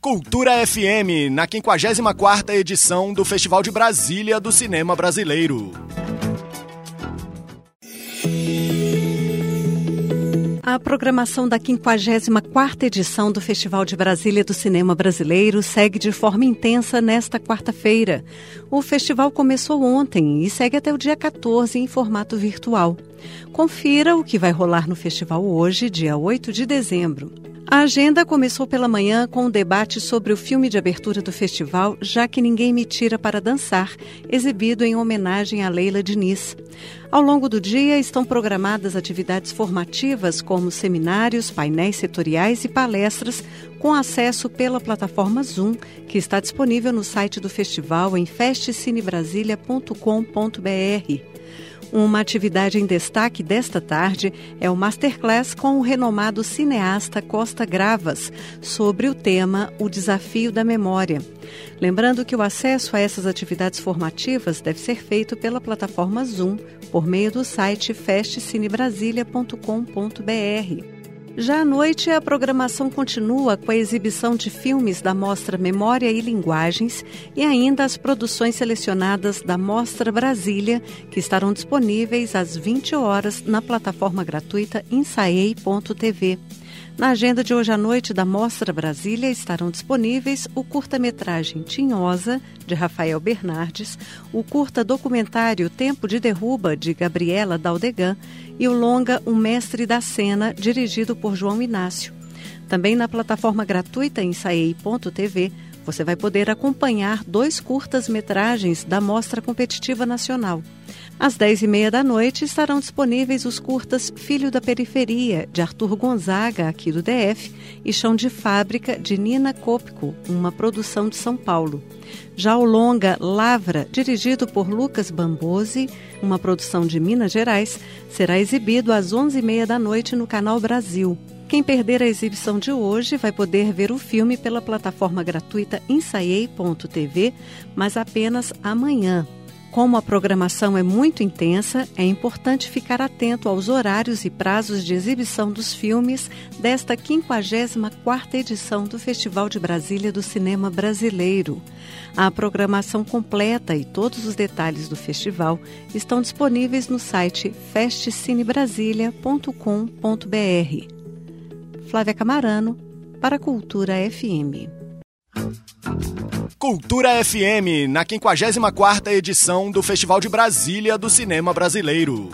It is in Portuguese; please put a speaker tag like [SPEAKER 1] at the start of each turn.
[SPEAKER 1] Cultura FM, na 54ª edição do Festival de Brasília do Cinema Brasileiro.
[SPEAKER 2] A programação da 54ª edição do Festival de Brasília do Cinema Brasileiro segue de forma intensa nesta quarta-feira. O festival começou ontem e segue até o dia 14 em formato virtual. Confira o que vai rolar no festival hoje, dia 8 de dezembro. A agenda começou pela manhã com um debate sobre o filme de abertura do festival Já que Ninguém Me Tira para Dançar, exibido em homenagem a Leila Diniz. Ao longo do dia estão programadas atividades formativas como seminários, painéis setoriais e palestras com acesso pela plataforma Zoom, que está disponível no site do festival em festcinebrasilia.com.br. Uma atividade em destaque desta tarde é o Masterclass com o renomado cineasta Costa Gravas sobre o tema O Desafio da Memória. Lembrando que o acesso a essas atividades formativas deve ser feito pela plataforma Zoom por meio do site festcinebrasilia.com.br. Já à noite, a programação continua com a exibição de filmes da Mostra Memória e Linguagens e ainda as produções selecionadas da Mostra Brasília, que estarão disponíveis às 20 horas na plataforma gratuita ensaiei.tv. Na agenda de hoje à noite da Mostra Brasília estarão disponíveis o curta-metragem Tinhosa, de Rafael Bernardes, o curta documentário Tempo de Derruba, de Gabriela Daldegan, e o longa Um Mestre da Cena, dirigido por João Inácio. Também na plataforma gratuita ensaiei.tv você vai poder acompanhar dois curtas-metragens da Mostra Competitiva Nacional. Às 10h30 da noite estarão disponíveis os curtas Filho da Periferia, de Arthur Gonzaga, aqui do DF, e Chão de Fábrica, de Nina Copco, uma produção de São Paulo. Já o longa Lavra, dirigido por Lucas Bambosi, uma produção de Minas Gerais, será exibido às 11h30 da noite no Canal Brasil. Quem perder a exibição de hoje vai poder ver o filme pela plataforma gratuita ensaiei.tv, mas apenas amanhã, como a programação é muito intensa, é importante ficar atento aos horários e prazos de exibição dos filmes desta 54ª edição do Festival de Brasília do Cinema Brasileiro. A programação completa e todos os detalhes do festival estão disponíveis no site festcinebrasilia.com.br. Flávia Camarano, para a Cultura FM.
[SPEAKER 1] Cultura FM, na 54ª edição do Festival de Brasília do Cinema Brasileiro.